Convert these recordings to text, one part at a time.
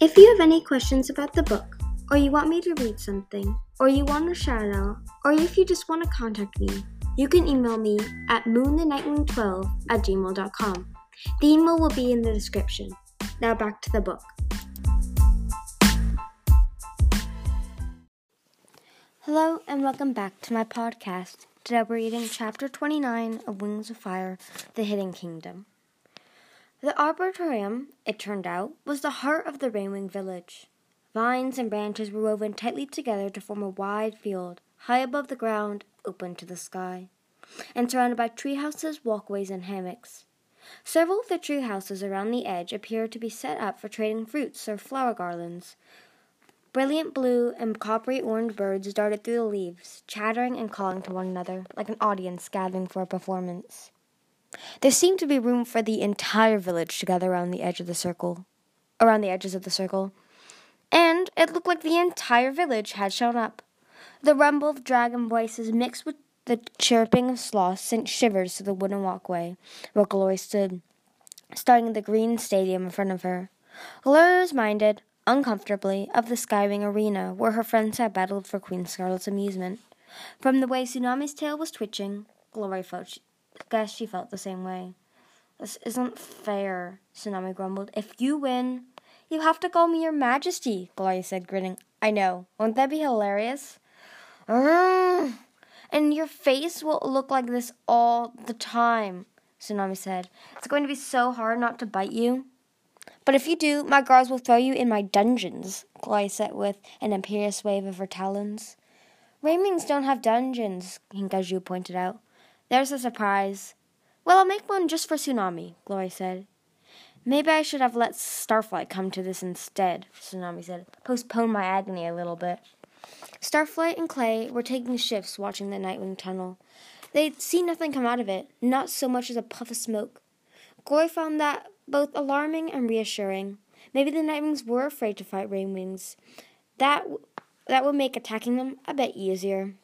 If you have any questions about the book, or you want me to read something, or you want a shout out, or if you just want to contact me, you can email me at moonthenightwing12 at gmail.com. The email will be in the description. Now back to the book. Hello and welcome back to my podcast. Today we're reading chapter 29 of Wings of Fire The Hidden Kingdom. The arboretum, it turned out, was the heart of the Rainwing village. Vines and branches were woven tightly together to form a wide field, high above the ground, open to the sky, and surrounded by tree houses, walkways, and hammocks. Several of the tree houses around the edge appeared to be set up for trading fruits or flower garlands. Brilliant blue and coppery orange birds darted through the leaves, chattering and calling to one another like an audience gathering for a performance. There seemed to be room for the entire village to gather around the edge of the circle, around the edges of the circle, and it looked like the entire village had shown up. The rumble of dragon voices mixed with the chirping of sloths sent shivers to the wooden walkway where Glory stood, starting at the green stadium in front of her. Glory was minded, uncomfortably, of the Skywing arena where her friends had battled for Queen Scarlet's amusement. From the way Tsunami's tail was twitching, Glory felt guess she felt the same way. This isn't fair, Tsunami grumbled. If you win, you have to call me your majesty, Gloria said, grinning. I know. Won't that be hilarious? Uh, and your face will look like this all the time, Tsunami said. It's going to be so hard not to bite you. But if you do, my guards will throw you in my dungeons, Gloria said with an imperious wave of her talons. Rainwings don't have dungeons, Kinkajou pointed out. There's a surprise. Well, I'll make one just for Tsunami, Glory said. Maybe I should have let Starflight come to this instead, Tsunami said. Postpone my agony a little bit. Starflight and Clay were taking shifts watching the Nightwing tunnel. They'd seen nothing come out of it, not so much as a puff of smoke. Glory found that both alarming and reassuring. Maybe the Nightwings were afraid to fight Rainwings. That, that would make attacking them a bit easier.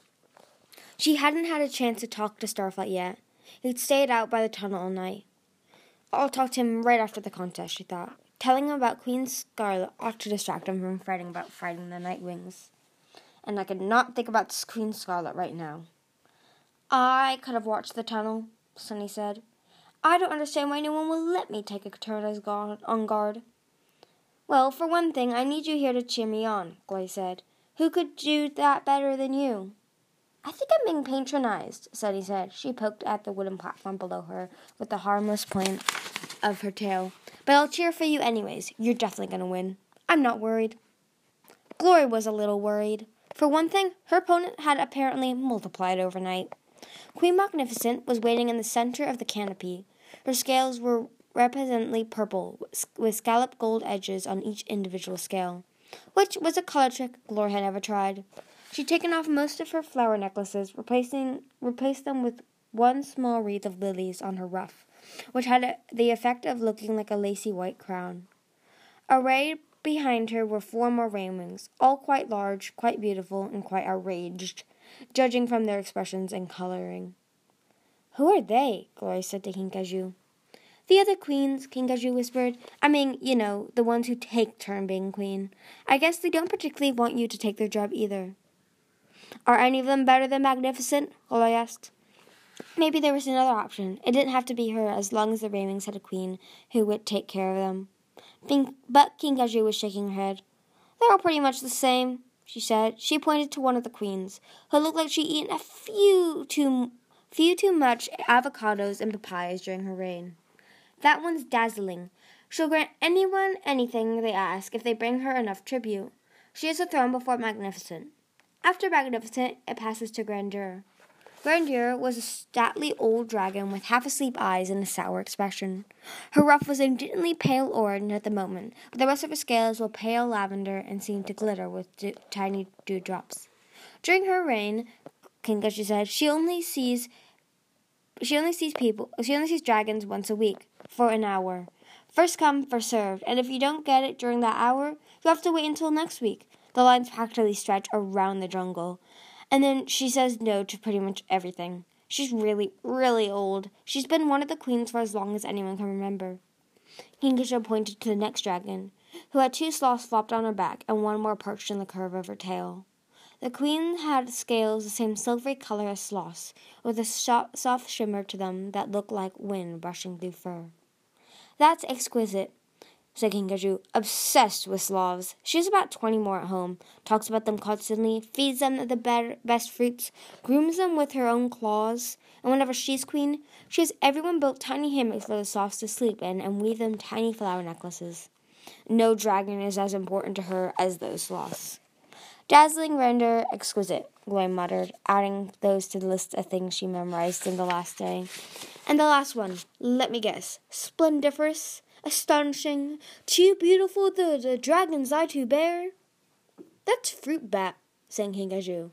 She hadn't had a chance to talk to Starflight yet. He'd stayed out by the tunnel all night. I'll talk to him right after the contest, she thought. Telling him about Queen Scarlet ought to distract him from fretting about fighting the Nightwings. And I could not think about Queen Scarlet right now. I could have watched the tunnel, Sunny said. I don't understand why no one will let me take a turn as guard, on guard. Well, for one thing, I need you here to cheer me on, Glory said. Who could do that better than you? I think I'm being patronized, Sunny said. She poked at the wooden platform below her with the harmless point of her tail. But I'll cheer for you anyways. You're definitely going to win. I'm not worried. Glory was a little worried. For one thing, her opponent had apparently multiplied overnight. Queen Magnificent was waiting in the center of the canopy. Her scales were representantly purple, with scalloped gold edges on each individual scale, which was a color trick Glory had never tried. She'd taken off most of her flower necklaces, replacing replaced them with one small wreath of lilies on her ruff, which had the effect of looking like a lacy white crown. Arrayed behind her were four more rainwings, all quite large, quite beautiful, and quite outraged, judging from their expressions and coloring. Who are they? Glory said to Kinkajou. The other queens, Kinkajou whispered. I mean, you know, the ones who take turn being queen. I guess they don't particularly want you to take their job either. Are any of them better than Magnificent? I asked. Maybe there was another option. It didn't have to be her as long as the Rainwings had a queen who would take care of them. But King Kinkajou was shaking her head. They're all pretty much the same, she said. She pointed to one of the queens, who looked like she'd eaten a few too few too much avocados and papayas during her reign. That one's dazzling. She'll grant anyone anything they ask if they bring her enough tribute. She has a throne before Magnificent. After Magnificent, it passes to Grandeur. Grandeur was a stately old dragon with half asleep eyes and a sour expression. Her ruff was indignantly pale orange at the moment, but the rest of her scales were pale lavender and seemed to glitter with tiny dewdrops. During her reign, Kinkajou said, she only sees she only sees people she only sees dragons once a week for an hour. First come, first served, and if you don't get it during that hour, you have to wait until next week. The lines practically stretch around the jungle. And then she says no to pretty much everything. She's really, really old. She's been one of the queens for as long as anyone can remember. Kinkajou pointed to the next dragon. who had two sloths flopped on her back and one more perched in the curve of her tail. The queen had scales the same silvery color as sloths, with a soft shimmer to them that looked like wind brushing through fur. That's exquisite, said Kinkajou, obsessed with sloths. She has about twenty more at home, talks about them constantly, feeds them the be- best fruits, grooms them with her own claws, and whenever she's queen, she has everyone build tiny hammocks for the sloths to sleep in and weave them tiny flower necklaces. No dragon is as important to her as those sloths. Dazzling render, exquisite, Glory muttered, adding those to the list of things she memorized in the last day. And the last one, let me guess. Splendiferous, astonishing, too beautiful the, the dragon's eye to bear. That's fruit bat, sang Kinkajou.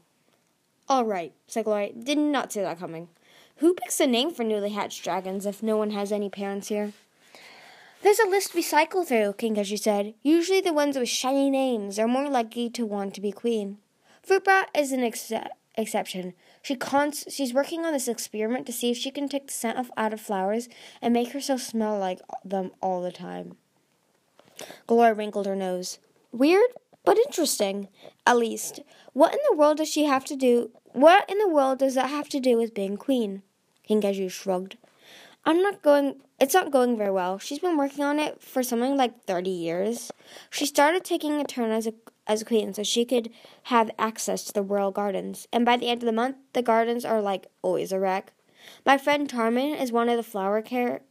All right, said Glory. Did not see that coming. Who picks a name for newly hatched dragons if no one has any parents here? There's a list we cycle through, Kinkajou said. Usually the ones with shiny names are more likely to want to be queen. Fruitbat is an ex- exception. She cons- she's working on this experiment to see if she can take the scent of out of flowers and make herself smell like them all the time. Gloria wrinkled her nose. Weird, but interesting. At least, what in the world does she have to do? What in the world does that have to do with being queen? Kinkajou shrugged. I'm not going, it's not going very well. She's been working on it for something like 30 years. She started taking a turn as a, as a queen so she could have access to the royal gardens. And by the end of the month, the gardens are like always a wreck. My friend Tamarin is one of the flower care,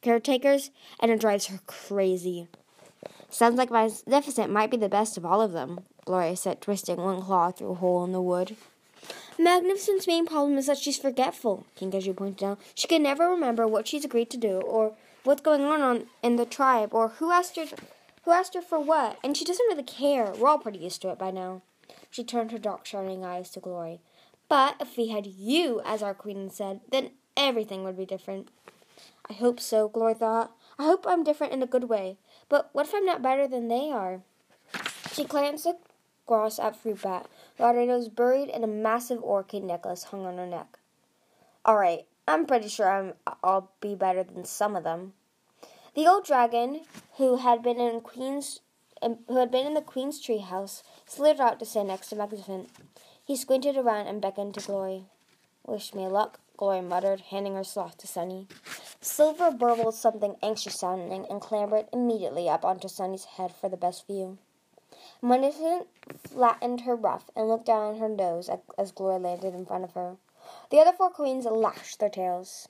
caretakers, and it drives her crazy. Sounds like Magnificent might be the best of all of them, Gloria said, twisting one claw through a hole in the wood. Magnificent's main problem is that she's forgetful, Kinkajou pointed out. She can never remember what she's agreed to do, or what's going on, in the tribe, or who asked her who asked her for what, and she doesn't really care. We're all pretty used to it by now. She turned her dark shining eyes to Glory. But if we had you as our queen instead, then everything would be different. I hope so, Glory thought. I hope I'm different in a good way. But what if I'm not better than they are? She glanced across at Fruitbat, Lotterino's buried in a massive orchid necklace hung on her neck. All right, I'm pretty sure I'm, I'll be better than some of them. The old dragon, who had been in Queen's, um, who had been in the Queen's tree house, slid out to stand next to Magnificent. He squinted around and beckoned to Glory. Wish me luck, Glory muttered, handing her sloth to Sunny. Silver burbled something anxious sounding and clambered immediately up onto Sunny's head for the best view. Magnificent flattened her ruff and looked down her nose as Gloria landed in front of her. The other four queens lashed their tails.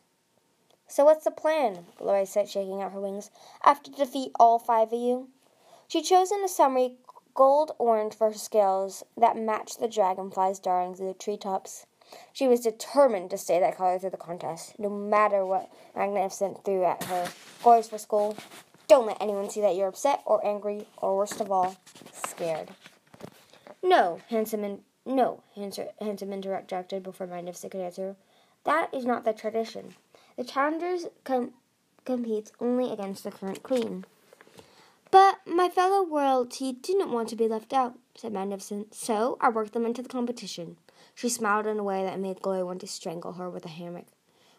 So what's the plan? Gloria said, shaking out her wings. After defeat all five of you? She'd chosen a summery gold orange for her scales that matched the dragonflies darting through the treetops. She was determined to stay that color through the contest, no matter what Magnificent threw at her. Glories for school. Don't let anyone see that you're upset or angry or worst of all, scared. No, Handsome and no, Handsome interjected before Magnificent could answer. That is not the tradition. The challengers com- competes only against the current queen. But my fellow royalty didn't want to be left out, said Magnificent, so I worked them into the competition. She smiled in a way that made Glory want to strangle her with a hammock.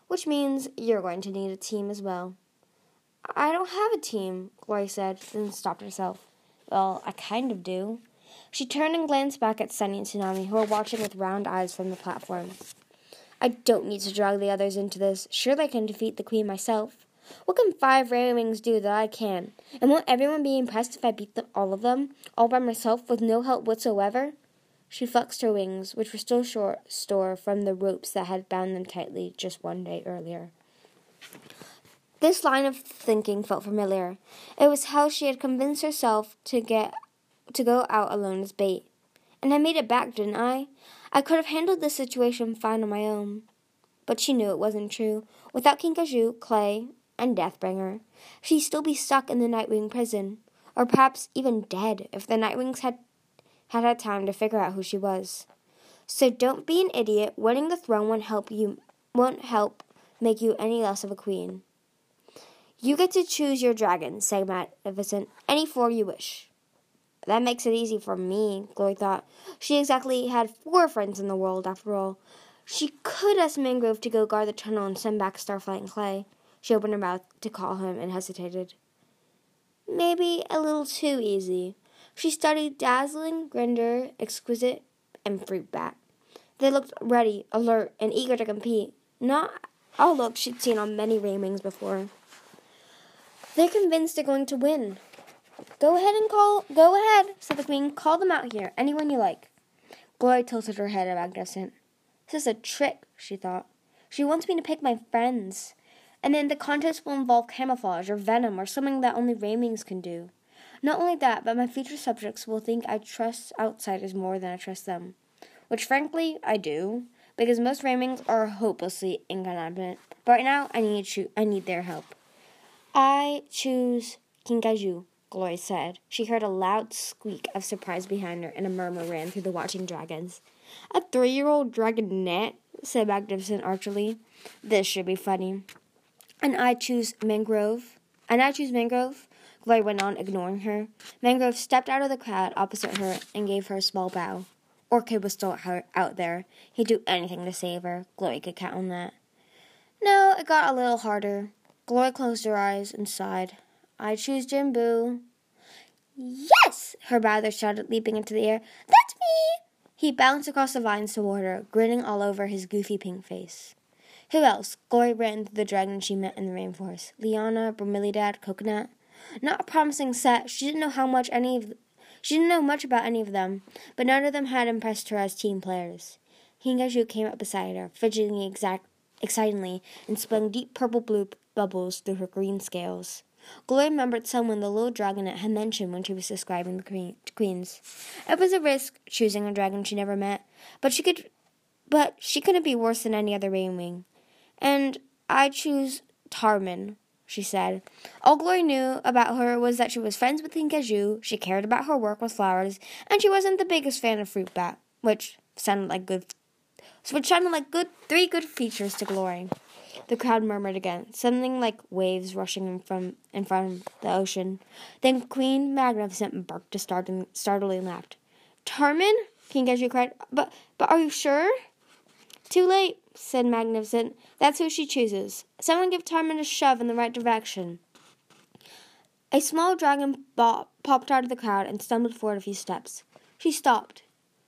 Which means you're going to need a team as well. I don't have a team, Glory said, then stopped herself. Well, I kind of do. She turned and glanced back at Sunny and Tsunami, who were watching with round eyes from the platform. I don't need to drag the others into this. Surely I can defeat the queen myself. What can five wings do that I can? And won't everyone be impressed if I beat them, all of them, all by myself, with no help whatsoever? She flexed her wings, which were still short store from the ropes that had bound them tightly just one day earlier. This line of thinking felt familiar. It was how she had convinced herself to get to go out alone as bait. And I made it back, didn't I? I could have handled the situation fine on my own. But she knew it wasn't true. Without Kinkajou, Clay, and Deathbringer, she'd still be stuck in the Nightwing prison, or perhaps even dead if the Nightwings had had had time to figure out who she was. So don't be an idiot. Winning the throne won't help you won't help make you any less of a queen. You get to choose your dragon, said Magnificent, any four you wish. That makes it easy for me, Glory thought. She exactly had four friends in the world, after all. She could ask Mangrove to go guard the tunnel and send back Starflight and Clay. She opened her mouth to call him and hesitated. maybe a little too easy. She studied Dazzling, Grandeur, Exquisite, and Fruitbat. They looked ready, alert, and eager to compete. Not all looks she'd seen on many Rainwings before. They're convinced they're going to win. Go ahead and call. Go ahead, said the queen. Call them out here, anyone you like. Glory tilted her head at Magnificent. This is a trick, she thought. She wants me to pick my friends. And then the contest will involve camouflage or venom or something that only Rainwings can do. Not only that, but my future subjects will think I trust outsiders more than I trust them. Which, frankly, I do, because most Rainwings are hopelessly incompetent. But right now, I need, cho- I need their help. I choose Kinkajou, Glory said. She heard a loud squeak of surprise behind her, and a murmur ran through the watching dragons. A three year old dragonette, said Magnificent archly. This should be funny. And I choose Mangrove. And I choose Mangrove, Glory went on, ignoring her. Mangrove stepped out of the crowd opposite her and gave her a small bow. Orchid was still out there. He'd do anything to save her. Glory could count on that. No, it got a little harder. Glory closed her eyes and sighed. I choose Jambu. Yes! her brother shouted, leaping into the air. That's me! He bounced across the vines toward her, grinning all over his goofy pink face. Who else? Glory ran through the dragons she met in the rainforest. Liana, Bromeliad, Coconut. Not a promising set. She didn't know how much any of she didn't know much about any of them, but none of them had impressed her as team players. Kinkajou came up beside her, fidgeting exact, excitedly and spilling deep purple blue bubbles through her green scales. Glory remembered someone the little dragonette had mentioned when she was describing the queen, queens. It was a risk choosing a dragon she never met, but she could, but she couldn't be worse than any other Rainwing. And I choose Tamarin, she said. All Glory knew about her was that she was friends with Kinkajou, she cared about her work with flowers, and she wasn't the biggest fan of Fruit Bat, which sounded like good, which sounded like good three good features to Glory. The crowd murmured again, something like waves rushing in from in front of the ocean. Then Queen Magnificent barked a startling, startling laugh. Tamarin? Kinkajou cried. But, but are you sure? Too late, said Magnificent. That's who she chooses. Someone give Tamarin a shove in the right direction. A small dragon popped out of the crowd and stumbled forward a few steps. She stopped.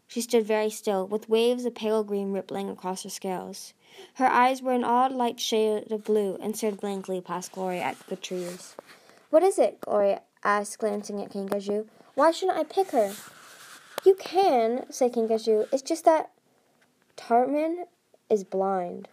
She stood very still, with waves of pale green rippling across her scales. Her eyes were an odd light shade of blue and stared blankly past Gloria at the trees. What is it? Gloria asked, glancing at Kinkajou. Why shouldn't I pick her? You can, said Kinkajou. It's just that Tamarin is blind.